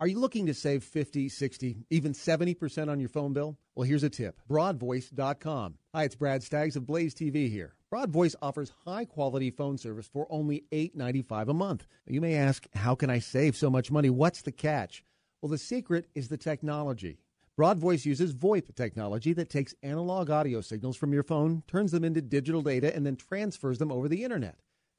Are you looking to save 50, 60, even 70% on your phone bill? Well, here's a tip broadvoice.com. Hi, it's Brad Staggs of Blaze TV here. Broadvoice offers high quality phone service for only $8.95 a month. You may ask, how can I save so much money? What's the catch? Well, the secret is the technology. Broadvoice uses VoIP technology that takes analog audio signals from your phone, turns them into digital data, and then transfers them over the internet.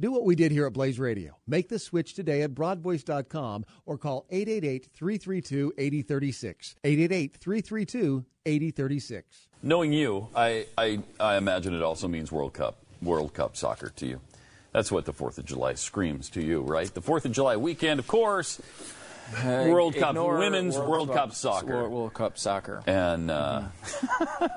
Do what we did here at Blaze Radio. Make the switch today at broadvoice.com or call 888-332-8036. 888-332-8036. Knowing you, I, I, I imagine it also means World Cup, World Cup soccer to you. That's what the 4th of July screams to you, right? The 4th of July weekend, of course, World Cup, Ignore women's World, Cup, soccer. World Cup soccer. And, uh,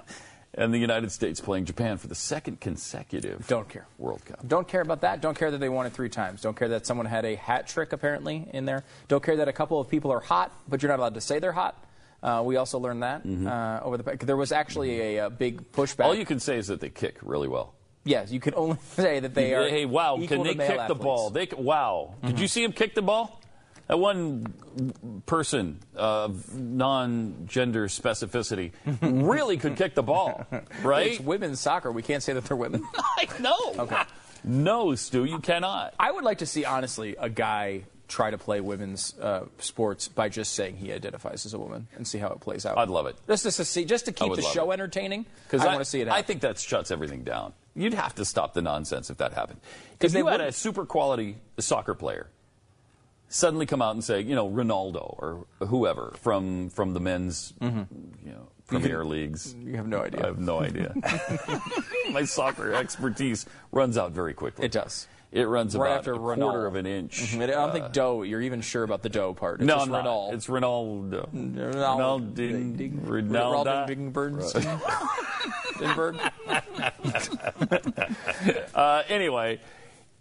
and the United States playing Japan for the second consecutive Don't care. World Cup. Don't care about that. Don't care that they won it three times. Don't care that someone had a hat trick apparently in there. Don't care that a couple of people are hot, but you're not allowed to say they're hot. Uh, we also learned that uh, over the. There was actually a, a big pushback. All you can say is that they kick really well. yes, you can only say that they are. Hey, wow, can they kick the ball? They wow. Did you see him kick the ball? That one person of non-gender specificity really could kick the ball, right? It's women's soccer. We can't say that they're women. I know. Okay. No, Stu, you cannot. I would like to see, honestly, a guy try to play women's uh, sports by just saying he identifies as a woman and see how it plays out. I'd love it. Just to see, just to keep the show it. entertaining. Because I, want to see it. Happen. I think that shuts everything down. You'd have to stop the nonsense if that happened. Because they you had a super quality soccer player suddenly come out and say, you know, Ronaldo or whoever from from the men's, Mm-hmm. you know, Premier Leagues. you have no idea. I have no idea. My soccer expertise runs out very quickly. It does. It runs Right about after a Ronaldo. quarter of an inch. I don't think dough. You're even sure about the dough part. It's no, just. Ronaldo. It's Ronaldo. Ronaldo. Ronaldo. Ronaldo. Uh, anyway,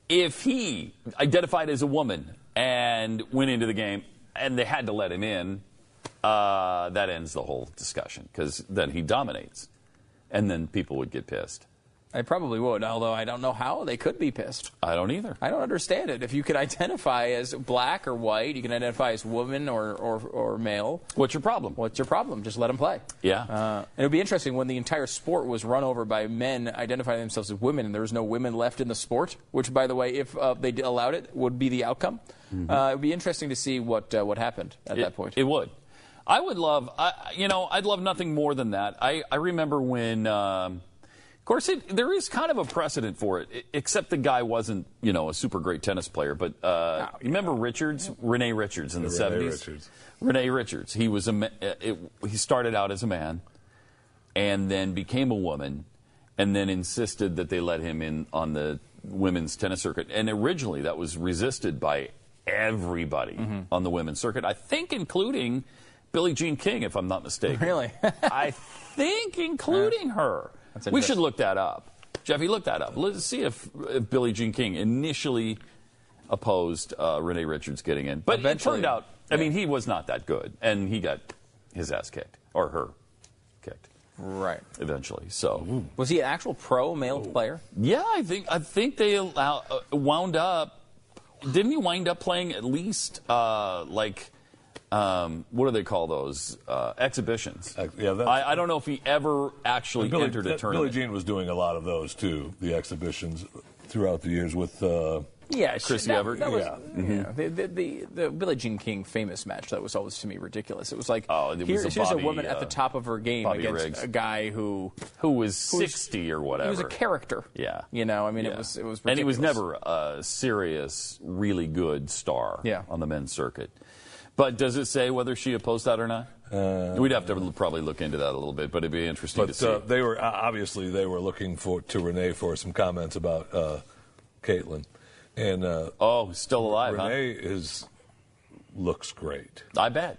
if he identified as a woman and went into the game and they had to let him in, uh, that ends the whole discussion because then he dominates. And then people would get pissed. I probably would, although I don't know how they could be pissed. I don't either. I don't understand it. If you could identify as black or white, you can identify as woman or, or, or male. What's your problem? What's your problem? Just let them play. Yeah. Uh, and it would be interesting when the entire sport was run over by men identifying themselves as women and there was no women left in the sport, which, by the way, if uh, they allowed it, would be the outcome. Uh, it would be interesting to see what, uh, what happened at that point. Mm-hmm. It would. I would love, I, you know, I'd love nothing more than that. I, I remember when, um, of course, it, there is kind of a precedent for it, except the guy wasn't, you know, a super great tennis player. But uh, you remember Richards, Renee Richards in the 70s? Richards. Renee Richards. He was a, uh, it, he started out as a man and then became a woman and then insisted that they let him in on the women's tennis circuit. And originally that was resisted by everybody Mm-hmm. on the women's circuit, I think including Billie Jean King, if I'm not mistaken. Really? I think including her. We should look that up. Jeffy, look that up. Let's see if, if Billie Jean King initially opposed uh, Renee Richards getting in. But Eventually, it turned out, I yeah. mean, he was not that good, and he got his ass kicked, or her kicked, right. eventually. So, Was he an actual pro male player? yeah, I think I think they allow, uh, wound up. Didn't he wind up playing at least uh, like um, what do they call those uh, exhibitions? Uh, yeah, I, I don't know if he ever actually Billy, entered a that- Billie tournament. Jean was doing a lot of those too, the exhibitions throughout the years with. Uh, Yeah, Chrissy that, Evert? That was, Yeah. yeah. The, the, the, the Billie Jean King famous match that was always to me ridiculous. It was like Oh, it was here- a here's Bobby, a woman at the uh, top of her game Bobby against Riggs. a guy who who was sixty or whatever. he was a character. Yeah. you know, I mean, Yeah. it was it was and he was never a serious, really good star Yeah. on the men's circuit. But does it say whether she opposed that or not? We'd have to probably look into that a little bit, but it'd be interesting to but see. uh, they were uh, obviously they were looking for to Renee for some comments about uh, Caitlin, and uh, oh, he's still alive, Renee is looks great. I bet.